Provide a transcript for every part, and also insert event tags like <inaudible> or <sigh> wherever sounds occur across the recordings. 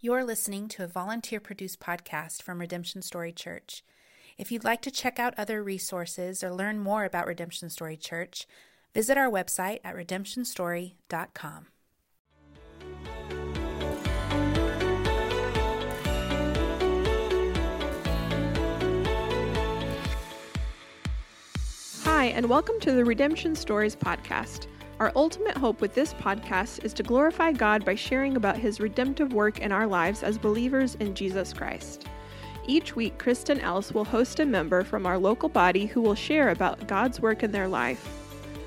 You're listening to a volunteer produced podcast from Redemption Story Church. If you'd like to check out other resources or learn more about Redemption Story Church, visit our website at redemptionstory.com. Hi, and welcome to the Redemption Stories podcast. Our ultimate hope with this podcast is to glorify God by sharing about his redemptive work in our lives as believers in Jesus Christ. Each week, Kristin Ellis will host a member from our local body who will share about God's work in their life.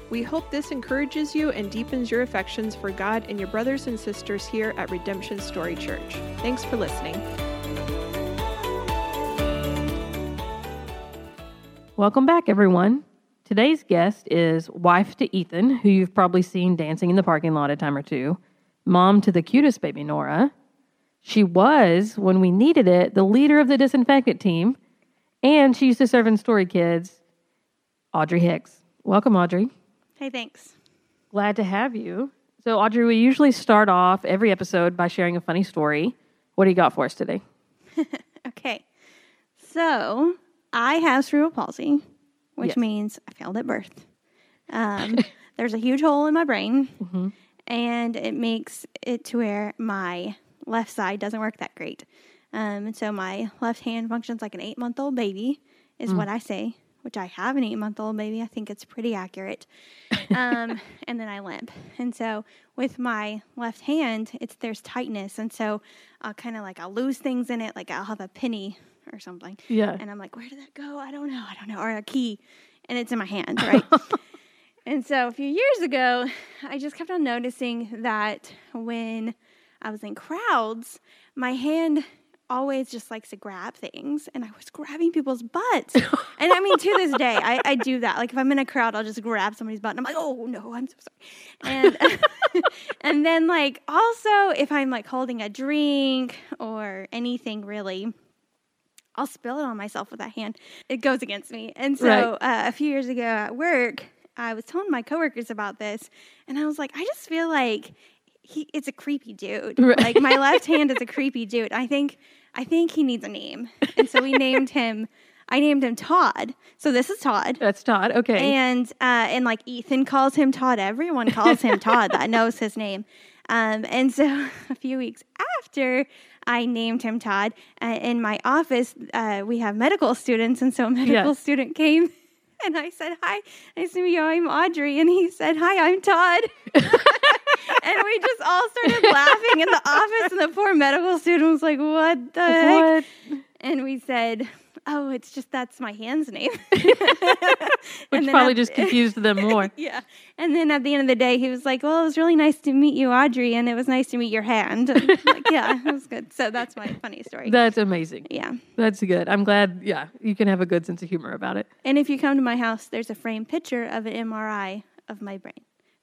We hope this encourages you and deepens your affections for God and your brothers and sisters here at Redemption Story Church. Thanks for listening. Welcome back, everyone. Today's guest is wife to Ethan, who you've probably seen dancing in the parking lot a time or two, mom to the cutest baby, Nora. She was, when we needed it, the leader of the disinfectant team, and she used to serve in Story Kids, Audrey Hicks. Welcome, Audrey. Hey, thanks. Glad to have you. So, Audrey, we usually start off every episode by sharing a funny story. What do you got for us today? <laughs> Okay. So, I have cerebral palsy, which Yes. means I failed at birth. Um, <laughs> there's a huge hole in my brain, Mm-hmm. and it makes it to where my left side doesn't work that great. Um, and so, my left hand functions like an eight month old baby, is Mm. what I say, which I have an eight month old baby. I think it's pretty accurate. <laughs> um, and then I limp. And so with my left hand, it's there's tightness, and so I'll kind of like I'll lose things in it, like I'll have a penny or something, Yeah. and I'm like, where did that go? I don't know, I don't know, or a key, and it's in my hand, right? <laughs> and so a few years ago, I just kept on noticing that when I was in crowds, my hand always just likes to grab things and I was grabbing people's butts. and I mean to this day, I, I do that. Like if I'm in a crowd, I'll just grab somebody's butt and I'm like, oh no, I'm so sorry. And <laughs> and then like also if I'm like holding a drink or anything really, I'll spill it on myself with that hand. It goes against me. And so Right. uh, a few years ago at work, I was telling my coworkers about this, and I was like, I just feel like he it's a creepy dude. <laughs> Right. Like my left hand is a creepy dude. I think I think he needs a name, and so we <laughs> named him. I named him Todd. So this is Todd. That's Todd. Okay. And uh, and like Ethan calls him Todd. Everyone calls him Todd that knows his name. Um, and so <laughs> a few weeks after I named him Todd, uh, in my office uh, we have medical students, and so a medical Yeah. student came. <laughs> And I said, Hi, nice to meet you. I'm Audrey. And he said, Hi, I'm Todd. <laughs> and we just all started laughing in the office. And the poor medical student was like, What the heck? And we said, Oh, it's just that's my hand's name. <laughs> <laughs> Which probably at- just confused them <laughs> more. yeah. And then at the end of the day, he was like, Well, it was really nice to meet you, Audrey, and it was nice to meet your hand. And like, yeah, it was good. So that's my funny story. That's amazing. yeah. That's good. I'm glad, yeah, you can have a good sense of humor about it. And if you come to my house, there's a framed picture of an MRI of my brain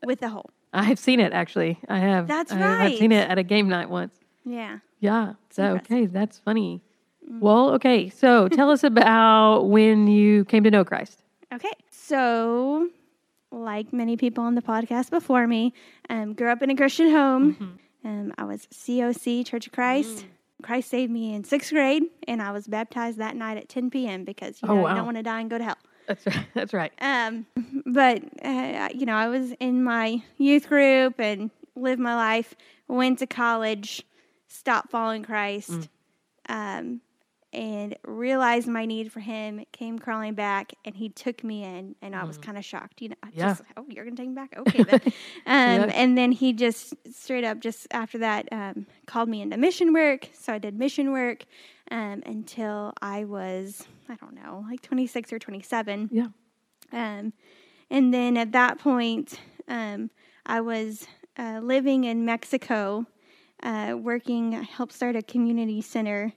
with a hole. I have seen it actually. I have. That's I have, I've seen it at a game night once. Yeah. Yeah. So impressive. okay, that's funny. Well, okay. So <laughs> tell us about when you came to know Christ. Okay. So, like many people on the podcast before me, um, grew up in a Christian home. Um, I was COC, Church of Christ. Christ saved me in sixth grade, and I was baptized that night at 10 p.m. because you Oh, know wow. you don't want to die and go to hell. That's right. <laughs> That's right. Um, but uh, you know, I was in my youth group and lived my life. Went to college, stopped following Christ, um, and realized my need for Him. Came crawling back, and He took me in, and I was kind of shocked. You know, I Yeah. just oh, you're gonna take me back, okay then. <laughs> um. And then He just straight up, just after that, um, called me into mission work. So I did mission work um, until I was I don't know, like 26 or 27. Yeah. Um, and then at that point, um, I was uh, living in Mexico, uh, working, I helped start a community center.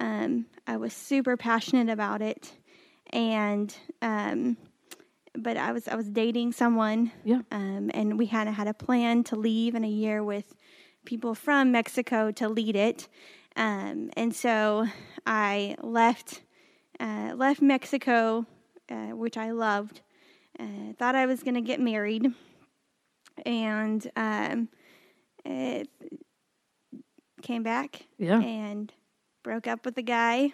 Um, I was super passionate about it. And, um, but I was, I was dating someone. Yeah. Um, and we had had a plan to leave in a year with people from Mexico to lead it. Um, and so I left, uh, left Mexico, uh, which I loved. Uh, thought I was going to get married, and um, uh, came back Yeah. and broke up with a guy,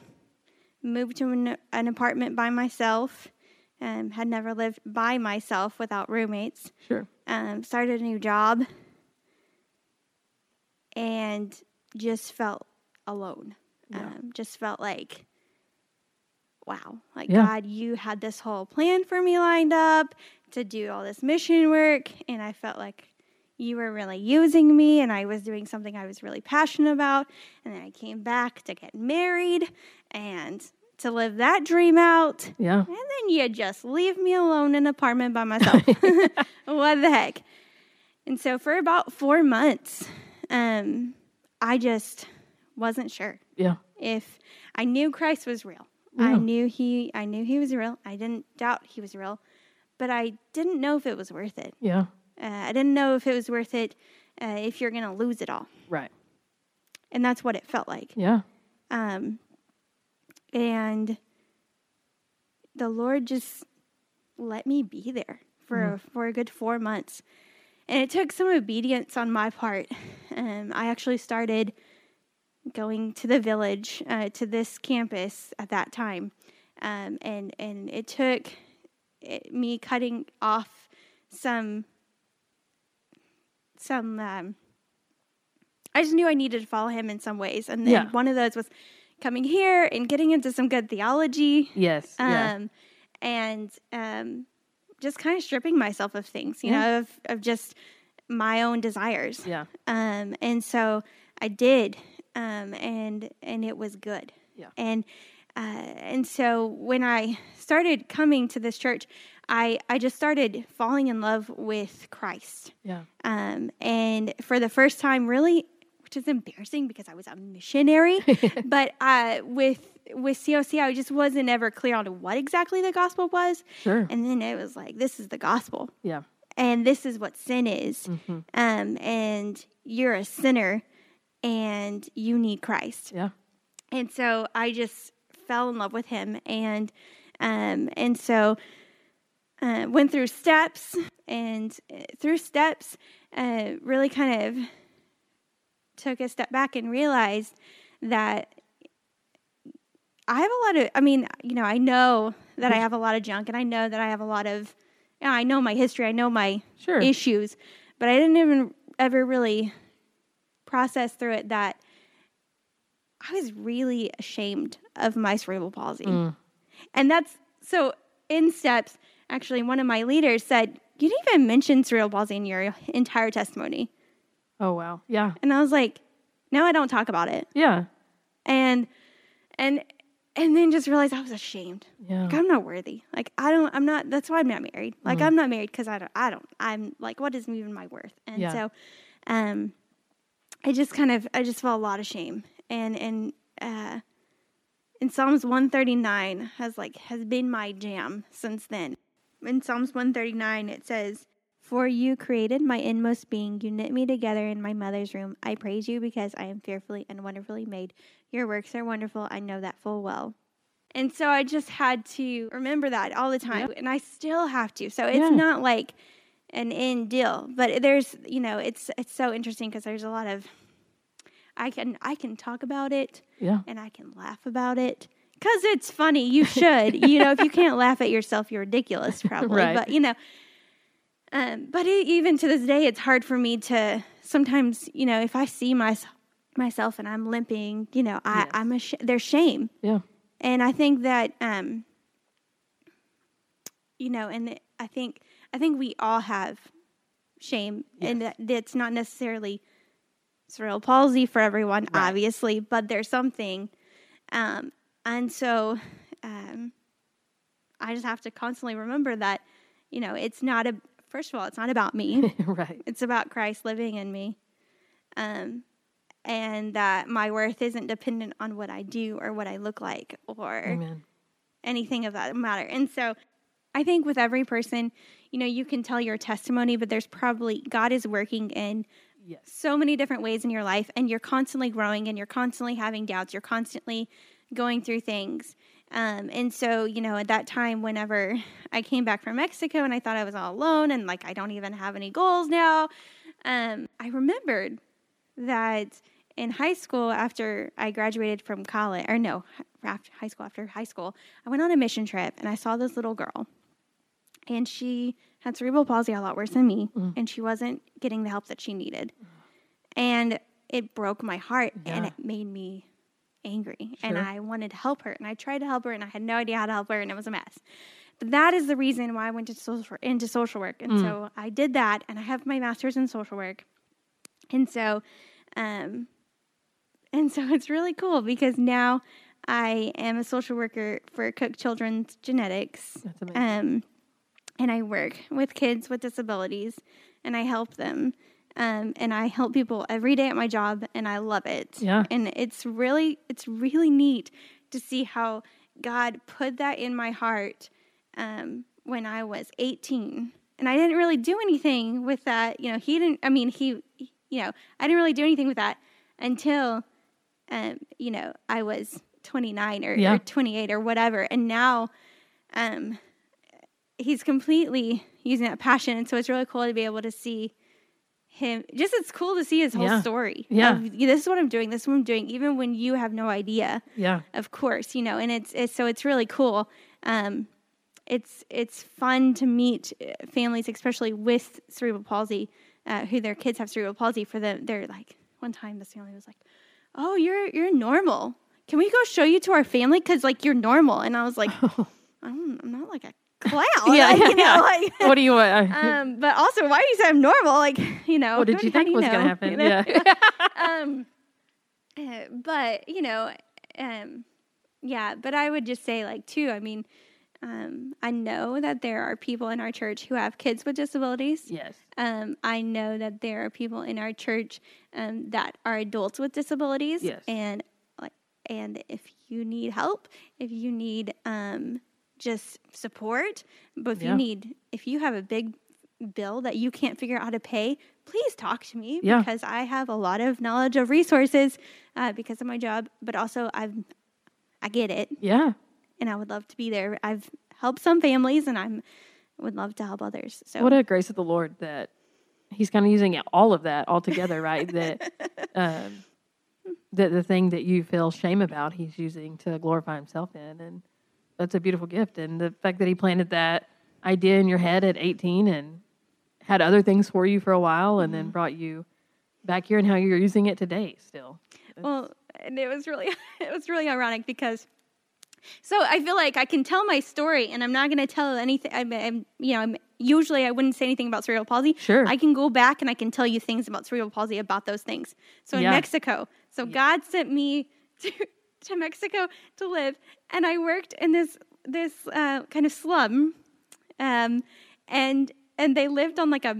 moved to an, an apartment by myself, um, had never lived by myself without roommates, Sure. um, started a new job, and just felt alone. Yeah. Um, just felt like, wow, like Yeah. God, you had this whole plan for me lined up to do all this mission work, and I felt like you were really using me, and I was doing something I was really passionate about. And then I came back to get married and to live that dream out. Yeah. And then you just leave me alone in an apartment by myself. <laughs> <laughs> what the heck? And so for about four months, um, I just wasn't sure Yeah. if I knew Christ was real. I knew he I knew he was real. I didn't doubt he was real, but I didn't know if it was worth it. Yeah. Uh, I didn't know if it was worth it uh, if you're going to lose it all. Right. And that's what it felt like. Yeah. Um, and the Lord just let me be there for for a good four months, and it took some obedience on my part. Um, I actually started going to the village uh, to this campus at that time, um, and and it took it, me cutting off some some. Um, I just knew I needed to follow him in some ways, and then Yeah. one of those was coming here and getting into some good theology Yes. yeah. um, and um, just kind of stripping myself of things, you Yeah. know, of, of just my own desires. Yeah. Um, and so I did, um, and and it was good. Yeah. And uh, and so when I started coming to this church, I I just started falling in love with Christ. Yeah. Um, and for the first time, really, which is embarrassing because I was a missionary, <laughs> but uh, with with COC, I just wasn't ever clear on what exactly the gospel was. Sure. And then it was like, this is the gospel, Yeah. and this is what sin is, Mm-hmm. um, and you're a sinner, and you need Christ. Yeah. And so I just fell in love with him, and um, and so uh, went through steps, and uh, through steps, uh, really kind of took a step back and realized that I have a lot of. I mean, you know, I know that I have a lot of junk, and I know that I have a lot of. You know, I know my history. I know my Sure. issues, but I didn't even ever really process through it that I was really ashamed of my cerebral palsy. Mm. And that's so in steps, actually, one of my leaders said, You didn't even mention cerebral palsy in your entire testimony. Oh wow. Yeah. And I was like, No, I don't talk about it. Yeah. And and and then just realized I was ashamed. Yeah. Like I'm not worthy. Like I don't. I'm not. That's why I'm not married. Like I'm not married because I don't. I don't. I'm like, what is even my worth? And Yeah. so, um, I just kind of. I just felt a lot of shame. And and uh, in Psalms 139 has like has been my jam since then. In Psalms 139 it says. For you created my inmost being. You knit me together in my mother's room. I praise you because I am fearfully and wonderfully made. Your works are wonderful. I know that full well. And so I just had to remember that all the time. And I still have to. So it's Yeah. not like an end deal. But there's, you know, it's it's so interesting because there's a lot of I can I can talk about it Yeah. and I can laugh about it. Cause it's funny, you should. you know, if you can't <laughs> laugh at yourself, you're ridiculous, probably. Right. But you know, um, but it, even to this day, it's hard for me to sometimes, you know, if I see my, myself and I'm limping, you know, I, Yes. I'm a there's shame, Yeah. and I think that, um, you know, and I think I think we all have shame, and that it's not necessarily cerebral palsy for everyone, Right. obviously, but there's something, um, and so um, I just have to constantly remember that, you know, it's not a first of all, it's not about me. <laughs> right. It's about Christ living in me. Um, and that my worth isn't dependent on what I do or what I look like or Amen. anything of that matter. And so I think with every person, you know, you can tell your testimony, but there's probably God is working in Yes. so many different ways in your life and you're constantly growing and you're constantly having doubts. You're constantly going through things. Um, and so, you know, at that time, whenever I came back from Mexico and I thought I was all alone and like I don't even have any goals now, um, I remembered that in high school, after I graduated from college, or no, after high school, after high school, I went on a mission trip and I saw this little girl. And she had cerebral palsy a lot worse than me, and she wasn't getting the help that she needed. And it broke my heart and it made me angry. And I wanted to help her, and I tried to help her, and I had no idea how to help her, and it was a mess. But that is the reason why I went to social into social work, and so I did that, and I have my master's in social work, and so, um, and so <laughs> it's really cool because now I am a social worker for Cook Children's Genetics, That's amazing. um, and I work with kids with disabilities, and I help them. Um, and I help people every day at my job, and I love it. Yeah. And it's really, it's really neat to see how God put that in my heart um, when I was 18. And I didn't really do anything with that. You know, he didn't, I mean, he, you know, I didn't really do anything with that until, um, you know, I was 29 or, Yeah. or 28 or whatever. And now, um, he's completely using that passion. And so it's really cool to be able to see him. Just it's cool to see his whole Yeah. story. Yeah. of, this is what I'm doing. This is what I'm doing. Even when you have no idea yeah. of course you know and it's, it's so it's really cool um, it's it's fun to meet uh, families especially with cerebral palsy uh, who their kids have cerebral palsy for them they're like one time this family was like oh you're you're normal can we go show you to our family because like you're normal and i was like <laughs> I'm, I'm not like a clown Yeah, <laughs> like, yeah, you know yeah. like what do you want? <laughs> um, but also why do you say i'm normal like you know what did you think was going to happen? You know? Yeah. <laughs> um, uh, but you know, um, yeah. But I would just say, like, too. I mean, um, I know that there are people in our church who have kids with disabilities. yes. Um, I know that there are people in our church um, that are adults with disabilities. Yes. And like, and if you need help, if you need um, just support, but if Yeah. you need, if you have a big bill that you can't figure out how to pay, please talk to me Yeah. because I have a lot of knowledge of resources uh, because of my job, but also I've I get it Yeah. and I would love to be there. I've helped some families and I'm would love to help others. So What a grace of the Lord that He's kind of using all of that all together, right? <laughs> that um, that the thing that you feel shame about, He's using to glorify Himself in, and that's a beautiful gift. And the fact that He planted that idea in your head at 18 and had other things for you for a while, and Mm-hmm. then brought you back here, and how you're using it today, still. Well, and it was really <laughs> it was really ironic because so I feel like I can tell my story and I'm not going to tell anything. I'm, I'm you know, I'm, usually I wouldn't say anything about cerebral palsy. Sure. I can go back and I can tell you things about cerebral palsy about those things. So in Yeah. Mexico, so God sent me <laughs> to, to Mexico to live, and I worked in this this uh, kind of slum, um, and and they lived on like a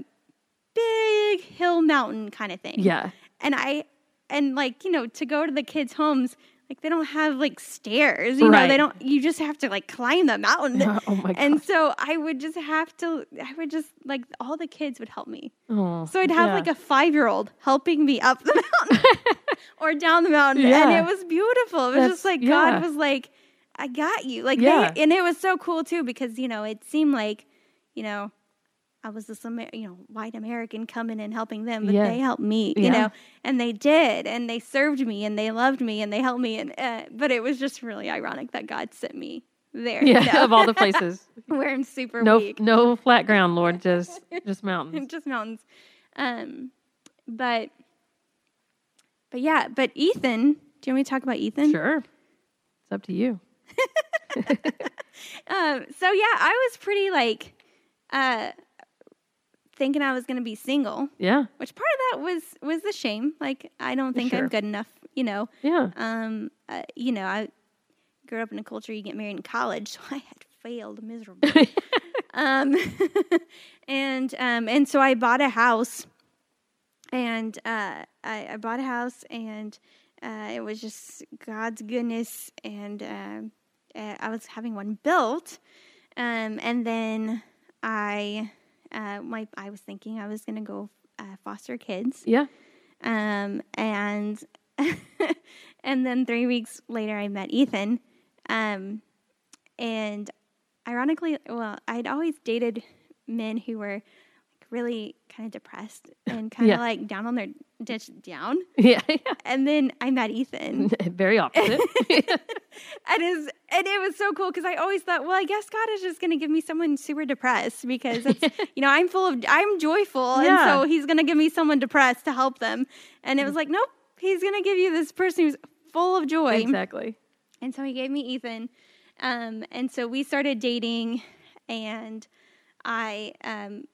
big hill mountain kind of thing Yeah. and I and like you know to go to the kids' homes, like they don't have like stairs. You know, they don't. You just have to like climb the mountain. <laughs> Oh my And so I would just have to. I would just like all the kids would help me. Oh, So I'd have yeah. like a five year old helping me up the <laughs> mountain <laughs> or down the mountain, and it was beautiful. It was That's- just like yeah. God was like, "I got you." Like Yeah. they, and it was so cool too because you know it seemed like, you know. I was this, Amer- you know, white American coming and helping them, but Yeah. they helped me, you Yeah. know, and they did, and they served me, and they loved me, and they helped me, and uh, but it was just really ironic that God sent me there, you yeah, know, of all the places. <laughs> where I'm super No, weak, no flat ground, Lord, just <laughs> just mountains. just mountains, um, but but yeah, but Ethan, do you want me to talk about Ethan? Sure, it's up to you. <laughs> Um, so yeah, I was pretty like, uh, thinking I was gonna be single, Yeah, which part of that was was the shame. Like I don't think Sure. I'm good enough, you know. yeah, Um, uh, you know, I grew up in a culture you get married in college, <laughs> so I had failed miserably. <laughs> um, <laughs> and um, and so I bought a house, and uh, I, I bought a house, and uh, it was just God's goodness, and um uh, I was having one built, um, and then I, uh, my, I was thinking I was gonna go uh, foster kids, yeah. um, and <laughs> and then three weeks later, I met Ethan. Um, and ironically, well, I'd always dated men who were like really kind of depressed and kind of Yeah. like down on their ditch down. <laughs> Yeah, yeah. And then I met Ethan. <laughs> Very opposite. <laughs> and is and it was so cool because I always thought, well, I guess God is just going to give me someone super depressed because it's you know I'm full of I'm joyful, Yeah. and so He's going to give me someone depressed to help them. And it was like, nope, He's going to give you this person who's full of joy. exactly. And so He gave me Ethan, um, and so we started dating, and I um,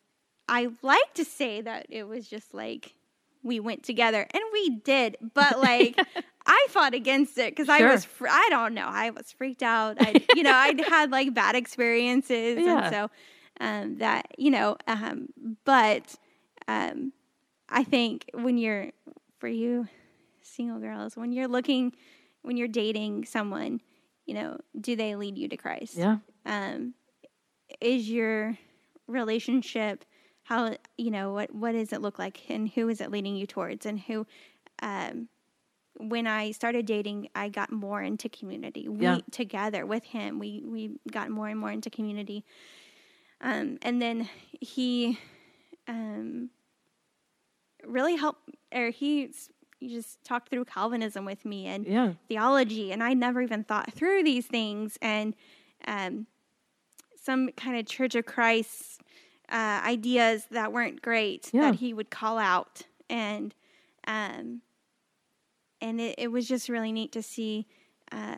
I like to say that it was just like we went together, and we did, but <laughs> like. I fought against it because I was, fr- I don't know, I was freaked out. I, <laughs> you know, I'd had like bad experiences, Yeah. and so um, that, you know, um, but um, I think when you're, for you single girls, when you're looking, when you're dating someone, you know, do they lead you to Christ? Yeah. um, is your relationship how you know what what does it look like and who is it leading you towards and who um, when I started dating, I got more into community. We Yeah. together with him, we we got more and more into community. Um, and then he um, really helped, or he he just talked through Calvinism with me and Yeah. theology, and I never even thought through these things. And um, some kind of Church of Christ uh, ideas that weren't great Yeah. that he would call out, and um, and it, it was just really neat to see uh,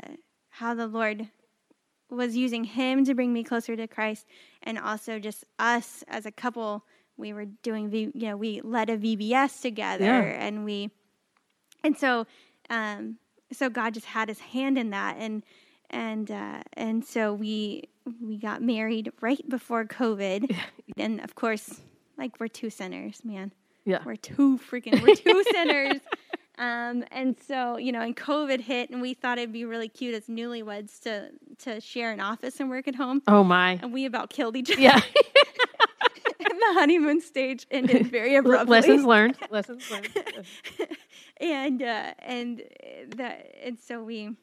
how the Lord was using him to bring me closer to Christ, and also just us as a couple. We were doing, V, you know, we led a VBS together, Yeah. and we, and so, um, so God just had His hand in that, and and uh, and so we we got married right before COVID, and of course, like we're two sinners, man. Yeah. We're two freaking, we're two <laughs> sinners. Um, and so, you know, and COVID hit, and we thought it'd be really cute as newlyweds to to share an office and work at home. Oh my. And we about killed each other. Yeah. <laughs> and the honeymoon stage ended <laughs> very abruptly. Lessons learned. Lessons learned. and uh, and uh, that and so we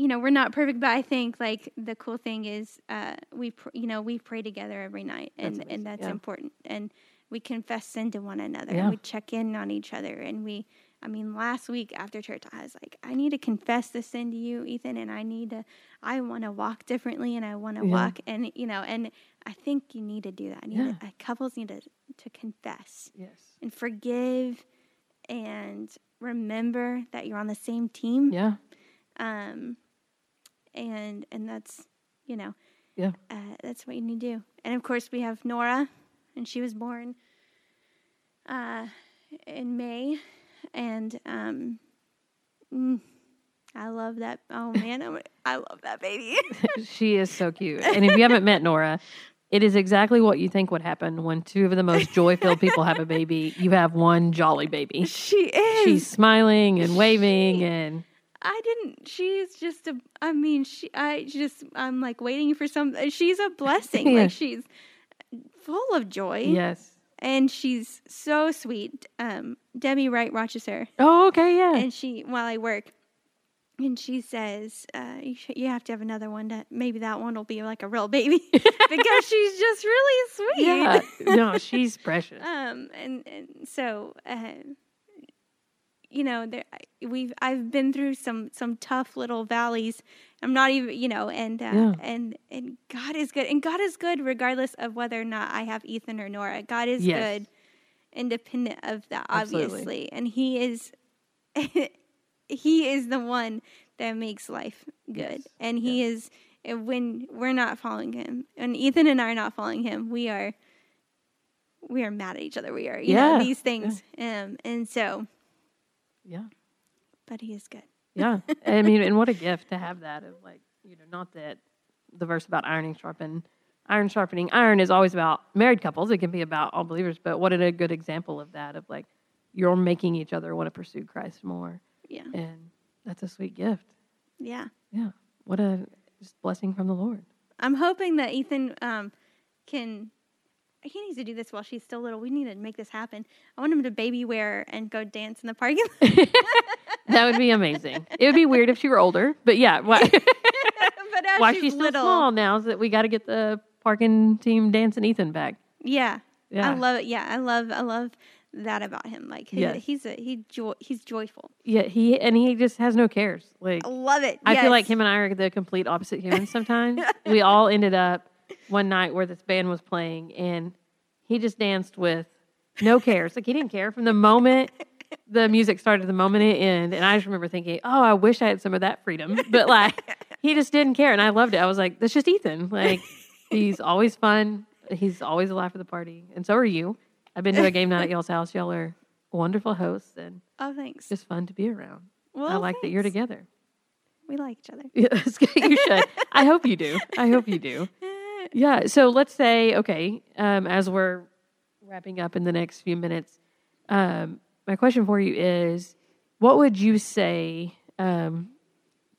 you know we're not perfect but i think like the cool thing is uh, we pr- you know we pray together every night and That's and that's yeah. important and we confess sin to one another Yeah. and we check in on each other and we i mean last week after church i was like i need to confess this sin to you ethan and i need to i want to walk differently and i want to Yeah. walk and you know and i think you need to do that I need Yeah. to, uh, couples need to to confess yes. and forgive and remember that you're on the same team Yeah. um and and that's you know Yeah. uh, that's what you need to do and of course we have nora and she was born uh in may and um mm, i love that oh man I'm, i love that baby <laughs> <laughs> she is so cute. And if you haven't met Nora, it is exactly what you think would happen when two of the most joy filled people have a baby. You have one jolly baby. <laughs> she is She's smiling and waving and I didn't. She's just a. I mean, she. I just. I'm like waiting for some. She's a blessing. <laughs> Yeah. Like she's full of joy, yes. and she's so sweet. Um, Debbie Wright watches her, Oh, okay, yeah. and she while I work, and she says, uh, you, sh- "You have to have another one. That maybe that one will be like a real baby <laughs> because she's just really sweet." yeah. No, she's precious. um and and so uh, you know there we've i've been through some some tough little valleys i'm not even you know and uh, Yeah. and and god is good and god is good regardless of whether or not i have ethan or nora god is Yes. good independent of that Absolutely. obviously and he is <laughs> he is the one that makes life good Yes. and he is when we're not following him and ethan and i are not following him we are we are mad at each other we are you Yeah. know these things um and so Yeah. but he is good Yeah. I <laughs> mean, and what a gift to have that of like, you know, not that the verse about ironing sharpen iron sharpening iron is always about married couples. It can be about all believers, but what a good example of that of like you're making each other want to pursue Christ more. yeah And that's a sweet gift. yeah Yeah. What a just blessing from the Lord. i'm hoping that ethan um can he needs to do this while she's still little. We need to make this happen. I want him to baby wear and go dance in the parking lot. <laughs> That would be amazing. it would be weird if she were older, but yeah, why, <laughs> <laughs> but as why she's, she's still small now is that we got to get the parking team dancing Ethan back. yeah, Yeah. I love it. Yeah, I love, I love that about him. Like he, Yes. he's a he joy he's joyful. Yeah, he and he just has no cares. Like I love it. I feel like him and I are the complete opposite humans sometimes. we all ended up one night where this band was playing and he just danced with no cares. Like he didn't care from the moment the music started to the moment it ended. And I just remember thinking, oh, I wish I had some of that freedom. But like <laughs> he just didn't care. And I loved it. I was like, that's just Ethan. Like he's always fun. He's always the life of the party. And so are you. I've been to a game night at y'all's house. Y'all are wonderful hosts and Oh, thanks. just fun to be around. well, I like that you're together. We like each other. <laughs> You should. I hope you do. I hope you do. <laughs> Yeah. So let's say, okay, um, as we're wrapping up in the next few minutes, um, my question for you is what would you say um,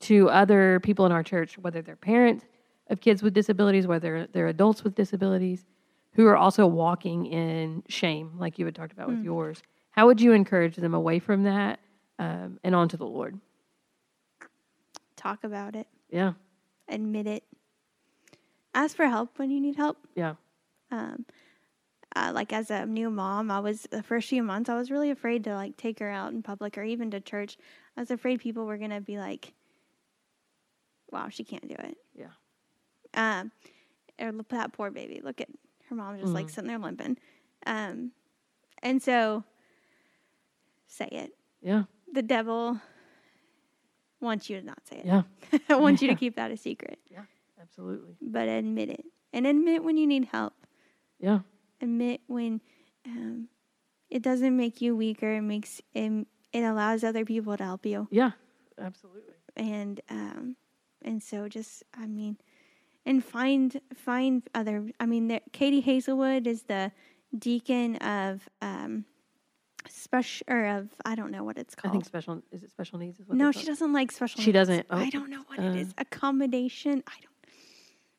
to other people in our church, whether they're parents of kids with disabilities, whether they're adults with disabilities, who are also walking in shame, like you had talked about with yours? How would you encourage them away from that um, and onto the Lord? Talk about it. Yeah. Admit it. Ask for help when you need help. Yeah. um, uh, like as a new mom, I was the first few months I was really afraid to like take her out in public or even to church. I was afraid people were gonna be like, "Wow, she can't do it." Yeah. Um, or look that poor baby. Look at her mom just like sitting there limping. Um, and so say it. Yeah. The devil wants you to not say it. Yeah. <laughs> I want you to keep that a secret, Absolutely. but admit it and admit when you need help. Yeah. admit when um, it doesn't make you weaker. It makes it, it allows other people to help you, Yeah. Absolutely. and um, and so just I mean, and find find other. I mean, there, Katie Hazelwood is the deacon of um, special or of I don't know what it's called. I think special is it special needs is what no, she doesn't like special. She needs. doesn't? Oh, I don't know what uh, it is. Accommodation. I don't.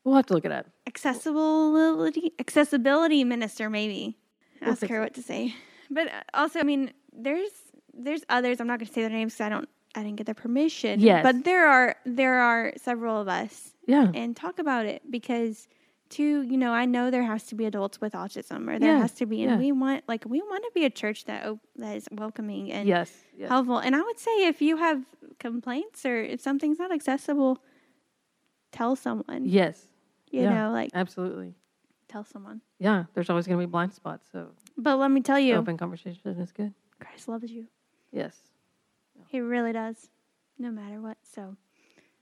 We'll have to look it up. accessibility accessibility minister maybe We'll ask her it. what to say but uh, also i mean there's there's others i'm not going to say their names because i don't i didn't get their permission Yes. but there are there are several of us Yeah. and talk about it because too you know i know there has to be adults with autism or there Yeah, has to be and yeah. we want like we want to be a church that op- that is welcoming and Yes. Yes. helpful and i would say if you have complaints or if something's not accessible tell someone yes. You yeah. know like Absolutely. tell someone Yeah. There's always going to be blind spots. So But let me tell you, open conversation is good. Christ loves you. Yes. He really does, no matter what. So,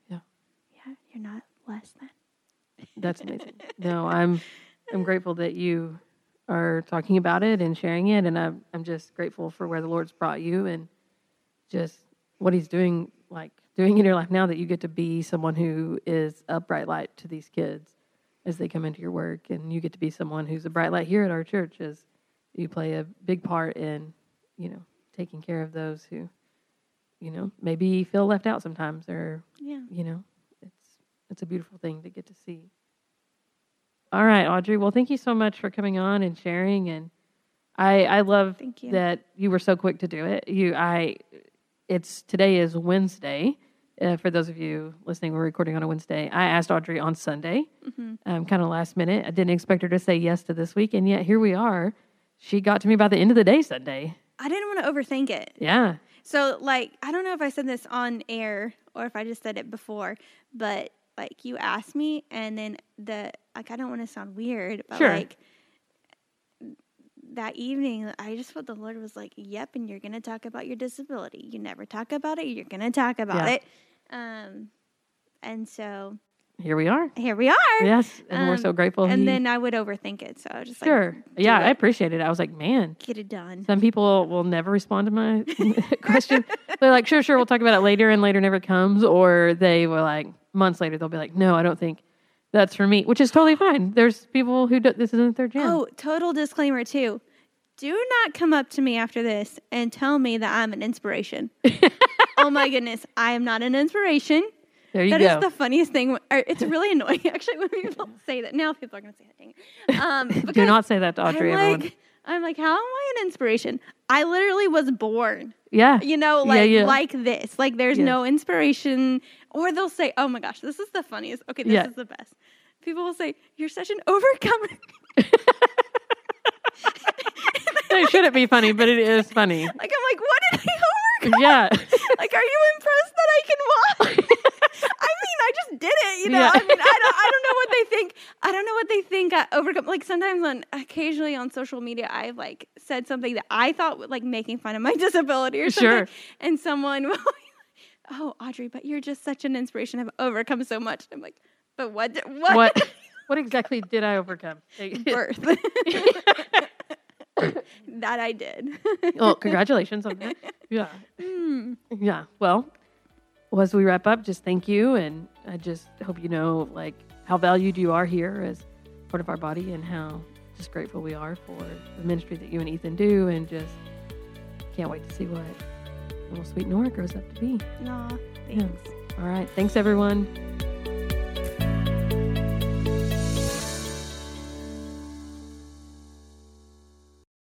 Yeah. yeah, you're not less than. That's <laughs> amazing. no, I'm I'm grateful that you are talking about it and sharing it, and I'm I'm just grateful for where the Lord's brought you and just what He's doing, like doing in your life now that you get to be someone who is a bright light to these kids as they come into your work, and you get to be someone who's a bright light here at our church as you play a big part in, you know, taking care of those who, you know, maybe feel left out sometimes or Yeah. you know, it's it's a beautiful thing to get to see. All right, Audrey. Well, thank you so much for coming on and sharing. And I I love Thank you. that you were so quick to do it. You I it's today is Wednesday. Uh, for those of you listening, we're recording on a Wednesday. I asked Audrey on Sunday, Mm-hmm. um, kind of last minute. I didn't expect her to say yes to this week, and yet here we are. She got to me by the end of the day Sunday. I didn't want to overthink it. Yeah, So, like, I don't know if I said this on air or if I just said it before, but like, you asked me, and then the, like, I don't want to sound weird, but Sure. like, that evening, I just felt the Lord was like, "Yep," and you're gonna talk about your disability. You never talk about it. You're gonna talk about Yeah. it. Um, and so here we are. here we are. Yes, and we're Um, so grateful. And he- then I would overthink it, so I was just sure, like, yeah, I it. appreciate it. I was like, man, get it done. Some people will never respond to my <laughs> <laughs> question. They're like, sure, sure, we'll talk about it later, and later never comes. Or they were like, months later, they'll be like, no, I don't think that's for me, which is totally fine. There's people who do, this isn't their jam. Oh, total disclaimer too. Do not come up to me after this and tell me that I'm an inspiration. <laughs> oh my goodness, I am not an inspiration. there you That is go. the funniest thing. It's really annoying <laughs> actually when people say that. Now people are going to say that. Dang it. Um, <laughs> do not say that to Audrey, I'm everyone. like, I'm like, how am I an inspiration? I literally was born, yeah. you know, like yeah. like this. Like there's Yes. no inspiration. Or they'll say, "Oh my gosh, this is the funniest." Okay, this Yeah. is the best. People will say, "You're such an overcomer." <laughs> it shouldn't be funny, but it is funny. Like I'm like, what did I <laughs> Yeah. <laughs> Like, are you impressed that I can walk? <laughs> I mean, I just did it. You know, Yeah. I mean, I don't, I don't know what they think. I don't know what they think I overcome. Like sometimes on occasionally on social media, I've like said something that I thought like making fun of my disability or something, Sure. and someone will. be like, Oh, Audrey, but you're just such an inspiration. I've overcome so much. I'm like, but what? did- What? What what exactly did I overcome? Birth. <laughs> that I did. <laughs> well, congratulations on that. Yeah. Mm. Yeah. Well, well, as we wrap up, just thank you. And I just hope you know, like, how valued you are here as part of our body and how just grateful we are for the ministry that you and Ethan do. And just can't wait to see what little sweet Nora grows up to be. Aw, Yeah. thanks. All right. Thanks, everyone.